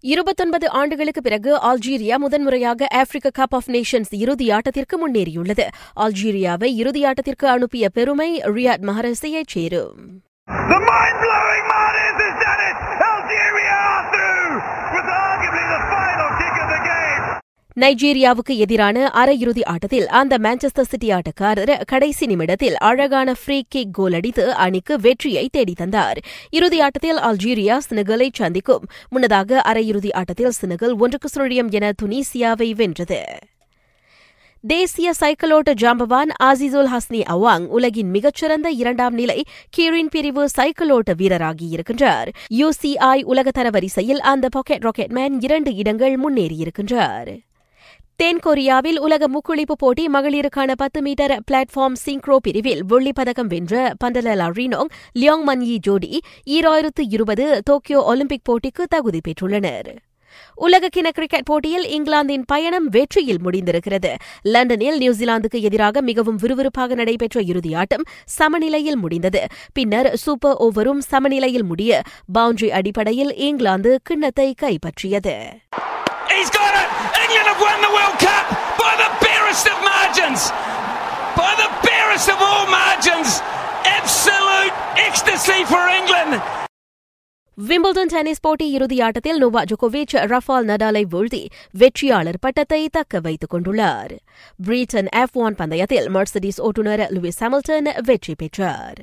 இருபத்தொன்பது ஆண்டுகளுக்கு பிறகு அல்ஜீரியா முதன்முறையாக ஆப்பிரிக்க கப் ஆஃப் நேஷன்ஸ் இறுதியாட்டத்திற்கு முன்னேறியுள்ளது. அல்ஜீரியாவை இறுதியாட்டத்திற்கு அனுப்பிய பெருமை ரியாட் மஹரஸையைச் சேரும். நைஜீரியாவுக்கு எதிரான அரையிறுதி ஆட்டத்தில் அந்த மான்செஸ்டர் சிட்டி ஆட்டக்காரர் கடைசி நிமிடத்தில் அழகான ஃப்ரீ கிக் கோல் அடித்து அணிக்கு வெற்றியை தேடித்தந்தார் இறுதி ஆட்டத்தில் அல்ஜீரியா சினகலை சந்திக்கும். முன்னதாக அரையிறுதி ஆட்டத்தில் சினகல் ஒன்றுக்கு சுழியம் என துனிசியாவை வென்றது. தேசிய சைக்கிளோட்ட ஜாம்பவான் ஆசிசுல் ஹஸ்னி அவாங் உலகின் மிகச்சிறந்த இரண்டாம் நிலை கீரின் பிரிவு சைக்கிளோட்ட வீரராகியிருக்கின்றார் யுசிஐ உலக தரவரிசையில் அந்த பாக்கெட் ராக்கெட் மேன் இரண்டு இடங்கள் முன்னேறியிருக்கின்றார். தென்கொரியாவில் உலக முக்குளிப்பு போட்டி மகளிருக்கான பத்து மீட்டர் பிளாட்ஃபார்ம் சிங்க்ரோ பிரிவில் வெள்ளிப் பதக்கம் வென்ற பண்டலலா ரீனோங் லியோங் மன்யி ஜோடி ஈராயிரத்து இருபது டோக்கியோ ஒலிம்பிக் போட்டிக்கு தகுதி பெற்றுள்ளனர். உலகக்கிண கிரிக்கெட் போட்டியில் இங்கிலாந்தின் பயணம் வெற்றியில் முடிந்திருக்கிறது. லண்டனில் நியூசிலாந்துக்கு எதிராக மிகவும் விறுவிறுப்பாக நடைபெற்ற இறுதியாட்டம் சமநிலையில் முடிந்தது. பின்னர் சூப்பர் ஓவரும் சமநிலையில் முடிய பவுண்டரி அடிப்படையில் இங்கிலாந்து கிண்ணத்தை கைப்பற்றியது. He's got it! England have won the World Cup by the barest of margins! By the barest of all margins! Absolute ecstasy for England! Wimbledon tennis போட்டி இறுதியாட்டத்தில் நோவா ஜோகோவிச் ரஃபால் நடாலை வீழ்த்தி வெற்றியாளர் பட்டத்தை தக்க வைத்துக் கொண்டுள்ளார் பிரிட்டன் எஃப் ஒன் பந்தயத்தில் மர்சடிஸ் ஓட்டுநர் லூயிஸ் ஹாமில்டன் வெற்றி பெற்றார்